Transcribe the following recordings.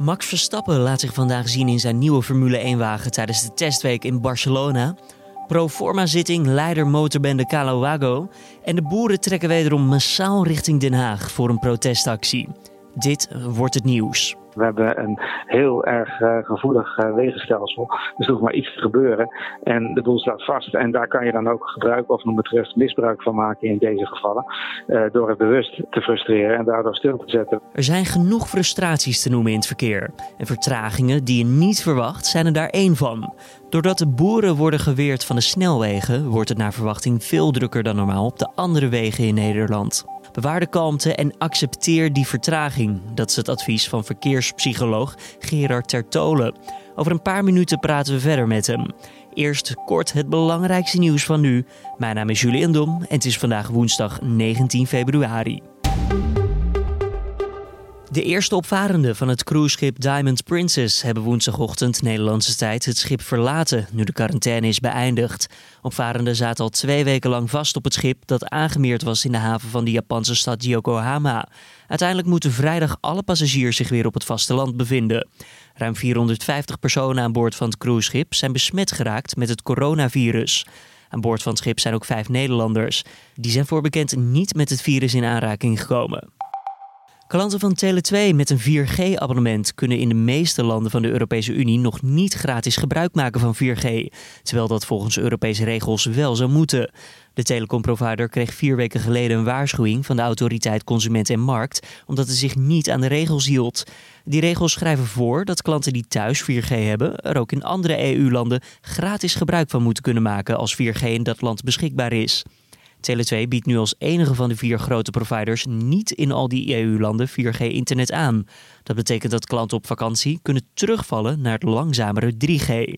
Max Verstappen laat zich vandaag zien in zijn nieuwe Formule 1-wagen tijdens de testweek in Barcelona. Proforma-zitting leider motorbende Calawago. En de boeren trekken wederom massaal richting Den Haag voor een protestactie. Dit wordt het nieuws. We hebben een heel erg uh, gevoelig uh, wegenstelsel. Dus er hoeft maar iets te gebeuren. En de boel staat vast. En daar kan je dan ook gebruik of noem het misbruik van maken in deze gevallen. Uh, door het bewust te frustreren en daardoor stil te zetten. Er zijn genoeg frustraties te noemen in het verkeer. En vertragingen die je niet verwacht zijn er daar één van. Doordat de boeren worden geweerd van de snelwegen, wordt het naar verwachting veel drukker dan normaal op de andere wegen in Nederland. Bewaar de kalmte en accepteer die vertraging. Dat is het advies van verkeerspsycholoog Gerard Tertolen. Over een paar minuten praten we verder met hem. Eerst kort het belangrijkste nieuws van nu. Mijn naam is Julian Dom en het is vandaag woensdag 19 februari. De eerste opvarenden van het cruiseschip Diamond Princess hebben woensdagochtend Nederlandse tijd het schip verlaten, nu de quarantaine is beëindigd. Opvarenden zaten al twee weken lang vast op het schip dat aangemeerd was in de haven van de Japanse stad Yokohama. Uiteindelijk moeten vrijdag alle passagiers zich weer op het vasteland bevinden. Ruim 450 personen aan boord van het cruiseschip zijn besmet geraakt met het coronavirus. Aan boord van het schip zijn ook vijf Nederlanders. Die zijn voor bekend niet met het virus in aanraking gekomen. Klanten van Tele2 met een 4G-abonnement kunnen in de meeste landen van de Europese Unie nog niet gratis gebruik maken van 4G, terwijl dat volgens Europese regels wel zou moeten. De telecomprovider kreeg vier weken geleden een waarschuwing van de autoriteit Consument en Markt, omdat het zich niet aan de regels hield. Die regels schrijven voor dat klanten die thuis 4G hebben, er ook in andere EU-landen gratis gebruik van moeten kunnen maken als 4G in dat land beschikbaar is. Tele2 biedt nu als enige van de vier grote providers niet in al die EU-landen 4G-internet aan. Dat betekent dat klanten op vakantie kunnen terugvallen naar het langzamere 3G.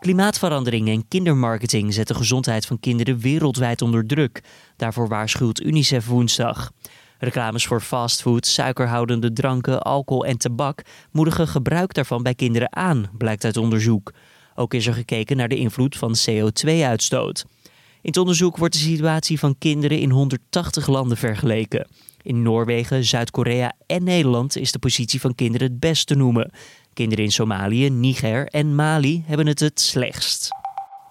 Klimaatverandering en kindermarketing zetten de gezondheid van kinderen wereldwijd onder druk. Daarvoor waarschuwt UNICEF woensdag. Reclames voor fastfood, suikerhoudende dranken, alcohol en tabak moedigen gebruik daarvan bij kinderen aan, blijkt uit onderzoek. Ook is er gekeken naar de invloed van CO2-uitstoot. In het onderzoek wordt de situatie van kinderen in 180 landen vergeleken. In Noorwegen, Zuid-Korea en Nederland is de positie van kinderen het best te noemen. Kinderen in Somalië, Niger en Mali hebben het het slechtst.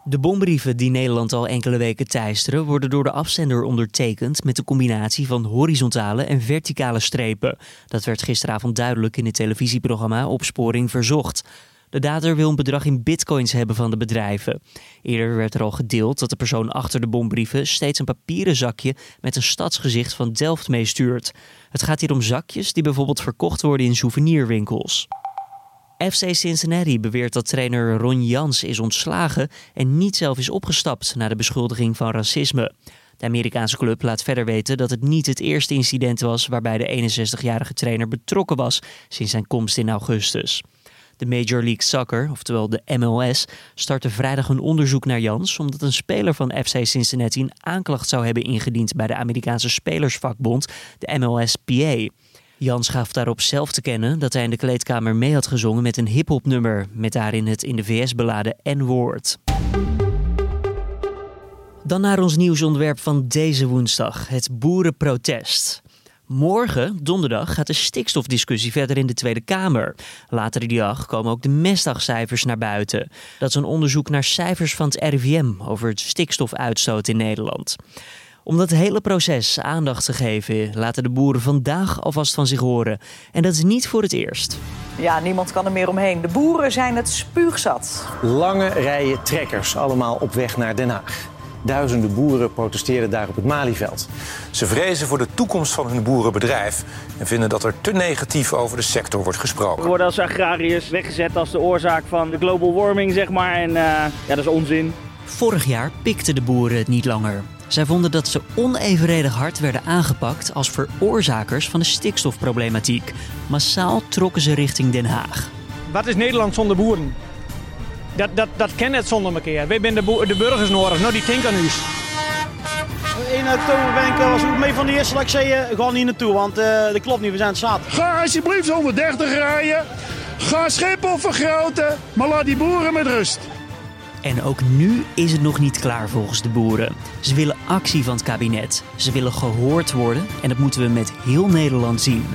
De bombrieven die Nederland al enkele weken teisteren, worden door de afzender ondertekend met een combinatie van horizontale en verticale strepen. Dat werd gisteravond duidelijk in het televisieprogramma Opsporing Verzocht. De dader wil een bedrag in bitcoins hebben van de bedrijven. Eerder werd er al gedeeld dat de persoon achter de bombrieven steeds een papieren zakje met een stadsgezicht van Delft meestuurt. Het gaat hier om zakjes die bijvoorbeeld verkocht worden in souvenirwinkels. FC Cincinnati beweert dat trainer Ron Jans is ontslagen en niet zelf is opgestapt na de beschuldiging van racisme. De Amerikaanse club laat verder weten dat het niet het eerste incident was waarbij de 61-jarige trainer betrokken was sinds zijn komst in augustus. De Major League Soccer, oftewel de MLS, startte vrijdag een onderzoek naar Jans omdat een speler van FC Cincinnati een aanklacht zou hebben ingediend bij de Amerikaanse spelersvakbond, de MLSPA. Jans gaf daarop zelf te kennen dat hij in de kleedkamer mee had gezongen met een hip-hop met daarin het in de VS beladen N-woord. Dan naar ons nieuwsonderwerp van deze woensdag: het boerenprotest. Morgen, donderdag, gaat de stikstofdiscussie verder in de Tweede Kamer. Later die dag komen ook de mestdagcijfers naar buiten. Dat is een onderzoek naar cijfers van het RIVM over het stikstofuitstoot in Nederland. Om dat hele proces aandacht te geven, laten de boeren vandaag alvast van zich horen. En dat is niet voor het eerst. Ja, niemand kan er meer omheen. De boeren zijn het spuugzat. Lange rijen trekkers, allemaal op weg naar Den Haag. Duizenden boeren protesteerden daar op het Malieveld. Ze vrezen voor de toekomst van hun boerenbedrijf en vinden dat er te negatief over de sector wordt gesproken. We worden als agrariërs weggezet als de oorzaak van de global warming, zeg maar. En uh, ja, dat is onzin. Vorig jaar pikten de boeren het niet langer. Zij vonden dat ze onevenredig hard werden aangepakt als veroorzakers van de stikstofproblematiek. Massaal trokken ze richting Den Haag. Wat is Nederland zonder boeren? Dat, dat, dat ken het zonder elkaar. Wij zijn de, de burgers nodig, nou die denken aan u. In ben ik was ook mee van de eerste, laat ik zeggen, ga niet naartoe, want uh, dat klopt niet, we zijn zat. Ga alsjeblieft 130 rijden, ga Schiphol vergroten, maar laat die boeren met rust. En ook nu is het nog niet klaar volgens de boeren. Ze willen actie van het kabinet. Ze willen gehoord worden en dat moeten we met heel Nederland zien.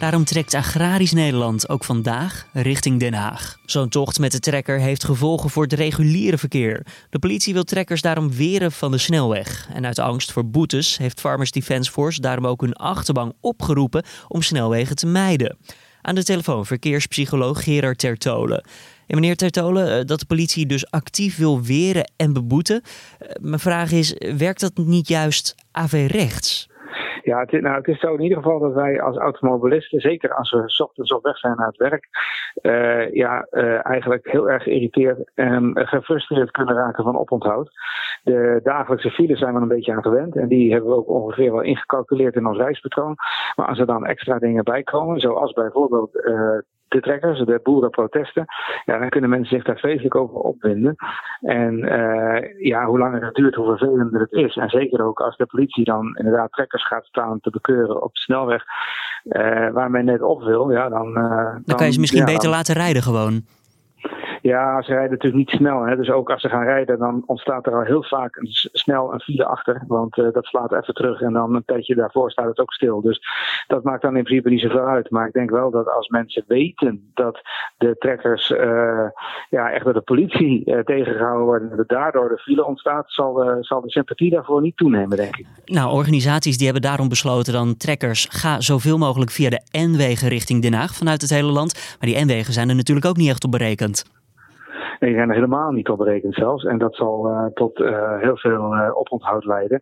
Daarom trekt Agrarisch Nederland ook vandaag richting Den Haag. Zo'n tocht met de trekker heeft gevolgen voor het reguliere verkeer. De politie wil trekkers daarom weren van de snelweg. En uit angst voor boetes heeft Farmers Defence Force daarom ook hun achterbank opgeroepen om snelwegen te mijden. Aan de telefoon verkeerspsycholoog Gerard Tertolen. En meneer Tertolen, eh, dat de politie dus actief wil weren en beboeten. Eh, mijn vraag is, werkt dat niet juist averechts? Ja, het, nou, het is zo in ieder geval dat wij als automobilisten, zeker als we ochtends op weg zijn naar het werk, uh, ja, uh, eigenlijk heel erg geïrriteerd en gefrustreerd kunnen raken van oponthoud. De dagelijkse files zijn we een beetje aan gewend en die hebben we ook ongeveer wel ingecalculeerd in ons reispatroon. Maar als er dan extra dingen bij komen, zoals bijvoorbeeld uh, de trekkers, de boerenprotesten, ja, dan kunnen mensen zich daar vreselijk over opwinden. En ja, hoe langer het duurt, hoe vervelender het is. En zeker ook als de politie dan inderdaad trekkers gaat staan te bekeuren op de snelweg, uh, waar men net op wil, ja, dan... Dan, dan kan je ze misschien ja, beter laten rijden gewoon. Ja, ze rijden natuurlijk niet snel. Hè. Dus ook als ze gaan rijden, dan ontstaat er al heel vaak een, snel een file achter. Want uh, dat slaat even terug en dan een tijdje daarvoor staat het ook stil. Dus dat maakt dan in principe niet zoveel uit. Maar ik denk wel dat als mensen weten dat de trekkers uh, ja, echt door de politie uh, tegengehouden worden... en dat daardoor de file ontstaat, zal, zal de sympathie daarvoor niet toenemen, denk ik. Nou, organisaties die hebben daarom besloten dan trekkers... ga zoveel mogelijk via de N-wegen richting Den Haag vanuit het hele land. Maar die N-wegen zijn er natuurlijk ook niet echt op berekend. Nee, die zijn er helemaal niet op berekend zelfs. En dat zal uh, tot uh, heel veel uh, oponthoud leiden.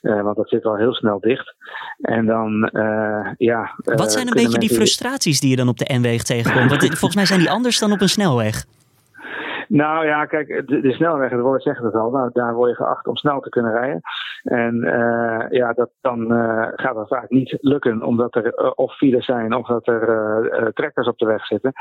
want dat zit al heel snel dicht. En dan, ja... Wat zijn een beetje die frustraties die je dan op de N-weg tegenkomt? Want volgens mij zijn die anders dan op een snelweg. Nou ja, kijk, de, de snelweg, het woord zegt het al, nou, daar word je geacht om snel te kunnen rijden. En uh, ja, dat, dan uh, gaat dat vaak niet lukken, omdat er uh, of files zijn of dat er trekkers op de weg zitten.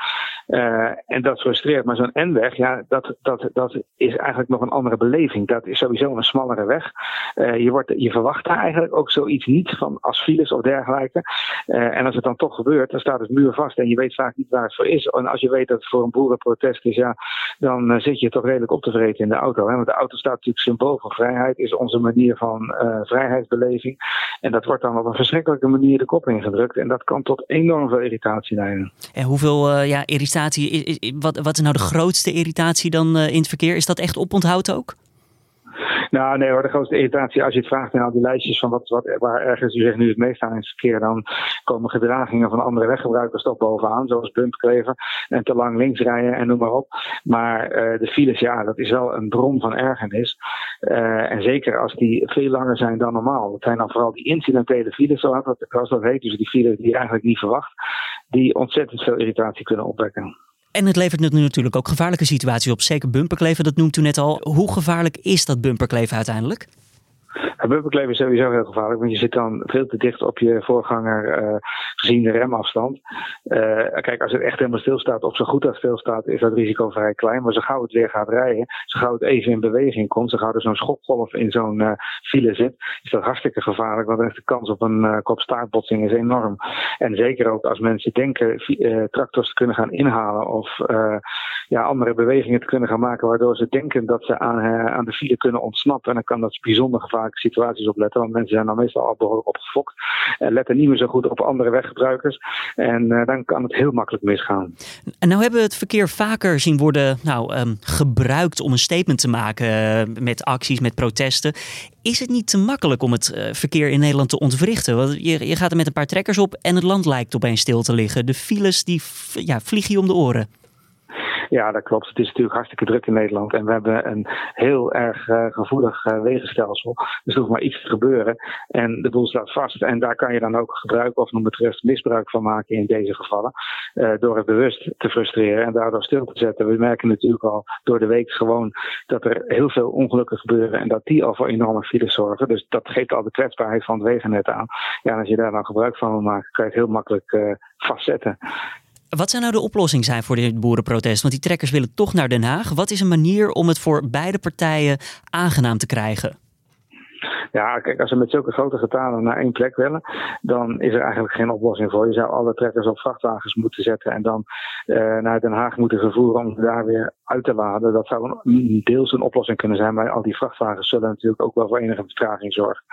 en dat frustreert. Maar zo'n N-weg, ja, dat, dat, dat is eigenlijk nog een andere beleving. Dat is sowieso een smallere weg. je, wordt, je verwacht daar eigenlijk ook zoiets niet van als files of dergelijke. en als het dan toch gebeurt, dan staat het muur vast en je weet vaak niet waar het voor is. En als je weet dat het voor een boerenprotest is, ja, dan dan uh, zit je toch redelijk op te vreten in de auto. Hè? Want de auto staat natuurlijk symbool van vrijheid, is onze manier van uh, vrijheidsbeleving. En dat wordt dan op een verschrikkelijke manier de kop ingedrukt. En dat kan tot enorm veel irritatie leiden. En hoeveel uh, ja, irritatie, is, is, wat, wat is nou de grootste irritatie dan in het verkeer? Is dat echt oponthoud ook? Nou, nee hoor, de grootste irritatie, als je het vraagt naar al die lijstjes van wat, wat, waar ergens u zegt nu het meest aan in het verkeer, dan komen gedragingen van andere weggebruikers toch bovenaan, zoals bumpkleven en te lang links rijden en noem maar op. Maar uh, de files, ja, dat is wel een bron van ergernis. Uh, en zeker als die veel langer zijn dan normaal. Dat zijn dan vooral die incidentele files, dat, zoals dat heet, dus die files die je eigenlijk niet verwacht, die ontzettend veel irritatie kunnen opwekken. En het levert nu natuurlijk ook gevaarlijke situaties op. Zeker bumperkleven, dat noemt u net al. Hoe gevaarlijk is dat bumperkleven uiteindelijk? Ja, bumperkleven is sowieso heel gevaarlijk, want je zit dan veel te dicht op je voorganger uh, gezien de remafstand. Uh, kijk, als het echt helemaal stilstaat of zo goed als stilstaat, is dat risico vrij klein. Maar zo gauw het weer gaat rijden, zo gauw het even in beweging komt, zo gauw er zo'n schokgolf in zo'n uh, file zit, is dat hartstikke gevaarlijk, want dan is de kans op een kopstaartbotsing is enorm. En zeker ook als mensen denken tractors te kunnen gaan inhalen of ja, andere bewegingen te kunnen gaan maken, waardoor ze denken dat ze aan, aan de file kunnen ontsnappen. En dan kan dat bijzonder situaties opletten, want mensen zijn dan meestal al behoorlijk opgefokt en letten niet meer zo goed op andere weggebruikers. En uh, dan kan het heel makkelijk misgaan. En nou hebben we het verkeer vaker zien worden nou, um, gebruikt om een statement te maken uh, met acties, met protesten. Is het niet te makkelijk om het uh, verkeer in Nederland te ontwrichten? Want je, je gaat er met een paar trekkers op en het land lijkt opeens stil te liggen. De files die ja, vliegen je om de oren. Ja, dat klopt. Het is natuurlijk hartstikke druk in Nederland. En we hebben een heel erg uh, gevoelig uh, wegenstelsel. Dus er maar iets te gebeuren. En de boel staat vast. En daar kan je dan ook gebruik of noem het rust misbruik van maken in deze gevallen. Uh, door het bewust te frustreren en daardoor stil te zetten. We merken natuurlijk al door de week gewoon dat er heel veel ongelukken gebeuren. En dat die al voor enorme files zorgen. Dus dat geeft al de kwetsbaarheid van het wegennet aan. Ja, en als je daar dan gebruik van wil maken, kan je het heel makkelijk vastzetten. Wat zou nou de oplossing zijn voor dit boerenprotest? Want die trekkers willen toch naar Den Haag. Wat is een manier om het voor beide partijen aangenaam te krijgen? Ja, kijk, als we met zulke grote getalen naar één plek willen, dan is er eigenlijk geen oplossing voor. Je zou alle trekkers op vrachtwagens moeten zetten en dan uh, naar Den Haag moeten vervoeren om daar weer uit te laden. Dat zou een, deels een oplossing kunnen zijn. Maar al die vrachtwagens zullen natuurlijk ook wel voor enige vertraging zorgen.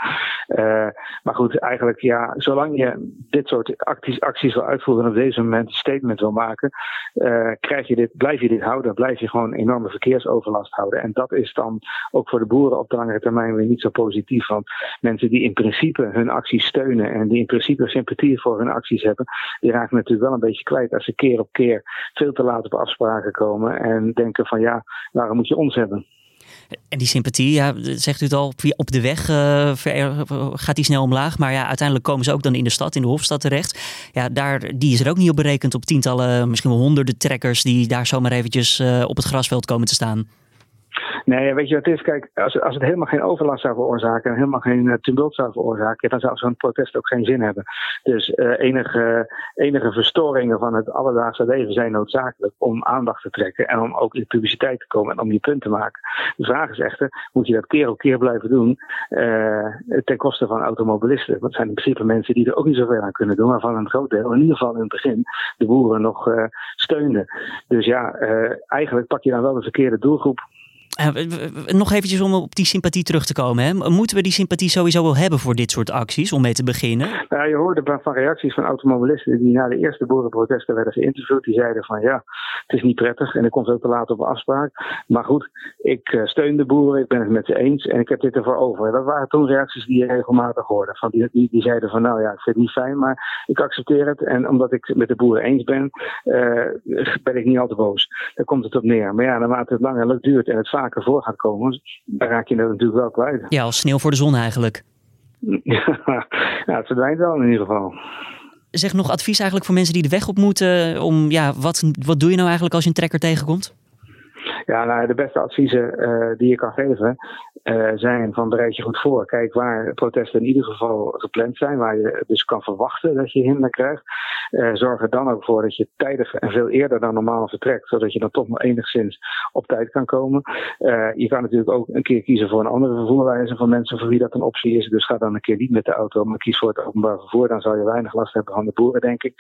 Uh, maar goed, eigenlijk ja, zolang je dit soort acties, acties wil uitvoeren en op deze moment een statement wil maken, uh, krijg je dit, blijf je dit houden. Blijf je gewoon enorme verkeersoverlast houden. En dat is dan ook voor de boeren op de langere termijn weer niet zo positief. Want mensen die in principe hun acties steunen en die in principe sympathie voor hun acties hebben, die raken natuurlijk wel een beetje kwijt als ze keer op keer veel te laat op afspraken komen en denken van ja, waarom moet je ons hebben? En die sympathie, ja, zegt u het al, op de weg uh, gaat die snel omlaag. Maar ja, uiteindelijk komen ze ook dan in de stad, in de Hofstad terecht. Ja, daar, die is er ook niet op berekend op tientallen, misschien wel honderden trekkers die daar zomaar eventjes uh, op het grasveld komen te staan. Nee, weet je wat het is? Kijk, als, als het helemaal geen overlast zou veroorzaken en helemaal geen uh, tumult zou veroorzaken, dan zou zo'n protest ook geen zin hebben. Dus uh, enige, enige verstoringen van het alledaagse leven zijn noodzakelijk om aandacht te trekken en om ook in de publiciteit te komen en om je punt te maken. De vraag is echter, moet je dat keer op keer blijven doen uh, ten koste van automobilisten? Want zijn in principe mensen die er ook niet zoveel aan kunnen doen, maar van een groot deel, in ieder geval in het begin, de boeren nog steunden. Dus ja, eigenlijk pak je dan wel de verkeerde doelgroep. Uh, nog eventjes om op die sympathie terug te komen. Hè? Moeten we die sympathie sowieso wel hebben voor dit soort acties, om mee te beginnen? Ja, je hoorde van reacties van automobilisten die na de eerste boerenprotesten werden geïnterviewd. Die zeiden van ja, het is niet prettig en ik kom zo te laat op afspraak. Maar goed, ik uh, steun de boeren, ik ben het met ze eens en ik heb dit ervoor over. Dat waren toen reacties die je regelmatig hoorde. Van die, die, zeiden van nou ja, ik vind het niet fijn, maar ik accepteer het. En omdat ik met de boeren eens ben, uh, ben ik niet al te boos. Daar komt het op neer. Maar ja, naarmate het langer duurt en het vaak vaker voor gaat komen, dan raak je dat natuurlijk wel kwijt. Ja, als sneeuw voor de zon eigenlijk. ja, het verdwijnt wel in ieder geval. Zeg nog advies eigenlijk voor mensen die de weg op moeten. Om, ja, wat, wat doe je nou eigenlijk als je een trekker tegenkomt? Ja, nou, de beste adviezen uh, die je kan geven uh, zijn van bereid je goed voor. Kijk waar protesten in ieder geval gepland zijn, waar je dus kan verwachten dat je hinder krijgt. Uh, zorg er dan ook voor dat je tijdig en veel eerder dan normaal vertrekt, zodat je dan toch nog enigszins op tijd kan komen. je kan natuurlijk ook een keer kiezen voor een andere vervoerwijze van mensen voor wie dat een optie is. Dus ga dan een keer niet met de auto, maar kies voor het openbaar vervoer. Dan zal je weinig last hebben van de boeren, denk ik.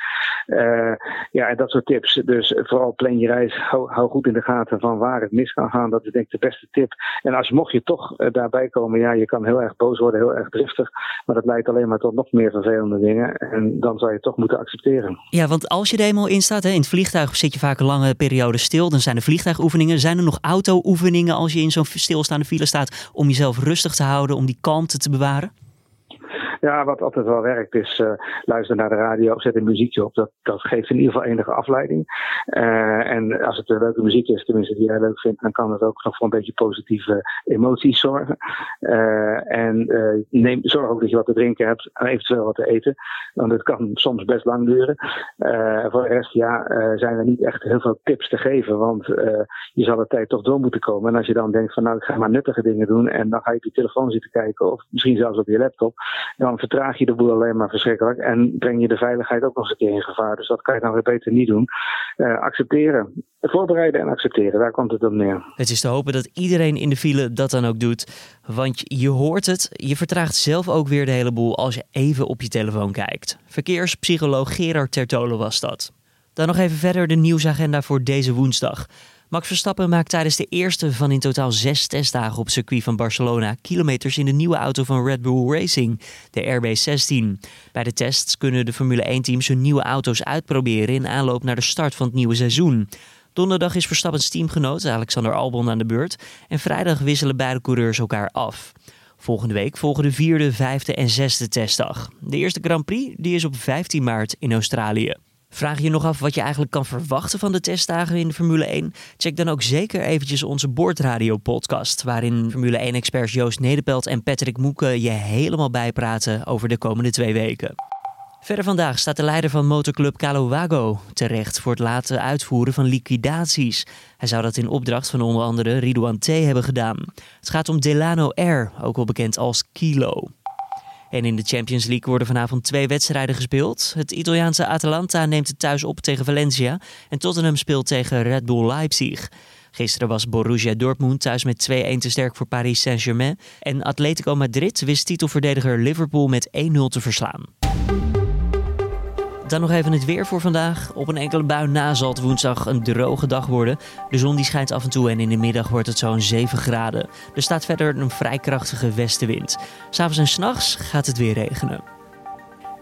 ja, en dat soort tips. Dus vooral plan je reis, hou, hou goed in de gaten van waar het mis kan gaan. Dat is denk ik de beste tip. En als mocht je toch daarbij komen, ja, je kan heel erg boos worden, heel erg driftig. Maar dat leidt alleen maar tot nog meer vervelende dingen. En dan zou je het toch moeten accepteren. Ja, want als je er eenmaal in staat, hè, in het vliegtuig zit je vaak een lange periode stil. Dan zijn er vliegtuigoefeningen. Zijn er nog auto-oefeningen als je in zo'n stilstaande file staat om jezelf rustig te houden, om die kalmte te bewaren? Ja, wat altijd wel werkt is uh, luisteren naar de radio, zet een muziekje op. Dat, dat geeft in ieder geval enige afleiding. Uh, en als het een leuke muziek is, tenminste die jij leuk vindt, dan kan het ook nog voor een beetje positieve emoties zorgen. Uh, en neem, zorg ook dat je wat te drinken hebt, en eventueel wat te eten. Want het kan soms best lang duren. voor de rest, ja, zijn er niet echt heel veel tips te geven. Want je zal de tijd toch door moeten komen. En als je dan denkt van nou, ik ga maar nuttige dingen doen. En dan ga je op je telefoon zitten kijken. Of misschien zelfs op je laptop. Vertraag je de boel alleen maar verschrikkelijk en breng je de veiligheid ook nog eens een keer in gevaar. Dus dat kan je dan weer beter niet doen. Uh, accepteren. Voorbereiden en accepteren, daar komt het op neer. Het is te hopen dat iedereen in de file dat dan ook doet. Want je hoort het, je vertraagt zelf ook weer de hele boel als je even op je telefoon kijkt. Verkeerspsycholoog Gerard Tertolen was dat. Dan nog even verder de nieuwsagenda voor deze woensdag. Max Verstappen maakt tijdens de eerste van in totaal zes testdagen op circuit van Barcelona kilometers in de nieuwe auto van Red Bull Racing, de RB16. Bij de tests kunnen de Formule 1-teams hun nieuwe auto's uitproberen in aanloop naar de start van het nieuwe seizoen. Donderdag is Verstappens teamgenoot Alexander Albon aan de beurt en vrijdag wisselen beide coureurs elkaar af. Volgende week volgen de vierde, vijfde en zesde testdag. De eerste Grand Prix die is op 15 maart in Australië. Vraag je nog af wat je eigenlijk kan verwachten van de testdagen in de Formule 1? Check dan ook zeker eventjes onze Boordradio podcast, waarin Formule 1 experts Joost Nederpelt en Patrick Moeken je helemaal bijpraten over de komende twee weken. Verder vandaag staat de leider van motorclub Calowago terecht voor het laten uitvoeren van liquidaties. Hij zou dat in opdracht van onder andere Ridouan T. hebben gedaan. Het gaat om Delano R, ook wel bekend als Kilo. En in de Champions League worden vanavond twee wedstrijden gespeeld. Het Italiaanse Atalanta neemt het thuis op tegen Valencia. En Tottenham speelt tegen Red Bull Leipzig. Gisteren was Borussia Dortmund thuis met 2-1 te sterk voor Paris Saint-Germain. En Atletico Madrid wist titelverdediger Liverpool met 1-0 te verslaan. Dan nog even het weer voor vandaag. Op een enkele bui na zal het woensdag een droge dag worden. De zon die schijnt af en toe en in de middag wordt het zo'n 7 graden. Er staat verder een vrij krachtige westenwind. S'avonds en s'nachts gaat het weer regenen.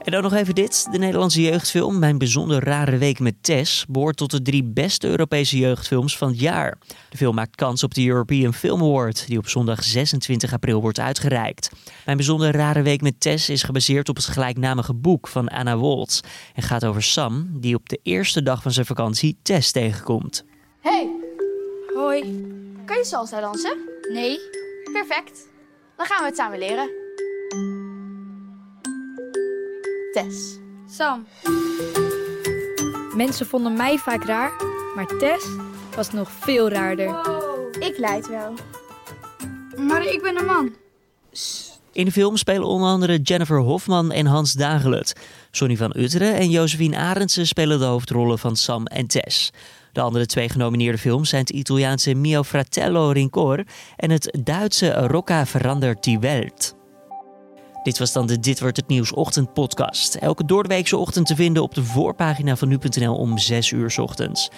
En dan nog even dit. De Nederlandse jeugdfilm Mijn Bijzonder Rare Week met Tess behoort tot de drie beste Europese jeugdfilms van het jaar. De film maakt kans op de European Film Award, die op zondag 26 april wordt uitgereikt. Mijn Bijzonder Rare Week met Tess is gebaseerd op het gelijknamige boek van Anna Woltz en gaat over Sam, die op de eerste dag van zijn vakantie Tess tegenkomt. Hey. Hoi. Kan je salsa dansen? Nee. Perfect. Dan gaan we het samen leren. Tess. Sam. Mensen vonden mij vaak raar, maar Tess was nog veel raarder. Ik leid wel. Maar ik ben een man. In de film spelen onder andere Jennifer Hofman en Hans Dagelet. Sonny van Utteren en Josephine Arendsen spelen de hoofdrollen van Sam en Tess. De andere twee genomineerde films zijn het Italiaanse Mio Fratello Rincor en het Duitse Rocca verandert die Welt. Dit was dan de Dit wordt het nieuws ochtendpodcast. Elke doordeweekse ochtend te vinden op de voorpagina van nu.nl om 6 uur ochtends.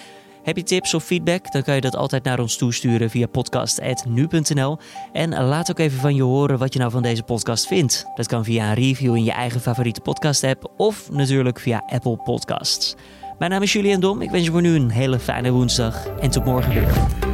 Heb je tips of feedback? Dan kan je dat altijd naar ons toesturen via podcast.nu.nl. En laat ook even van je horen wat je nou van deze podcast vindt. Dat kan via een review in je eigen favoriete podcast-app of natuurlijk via Apple Podcasts. Mijn naam is Julian Dom. Ik wens je voor nu een hele fijne woensdag en tot morgen weer.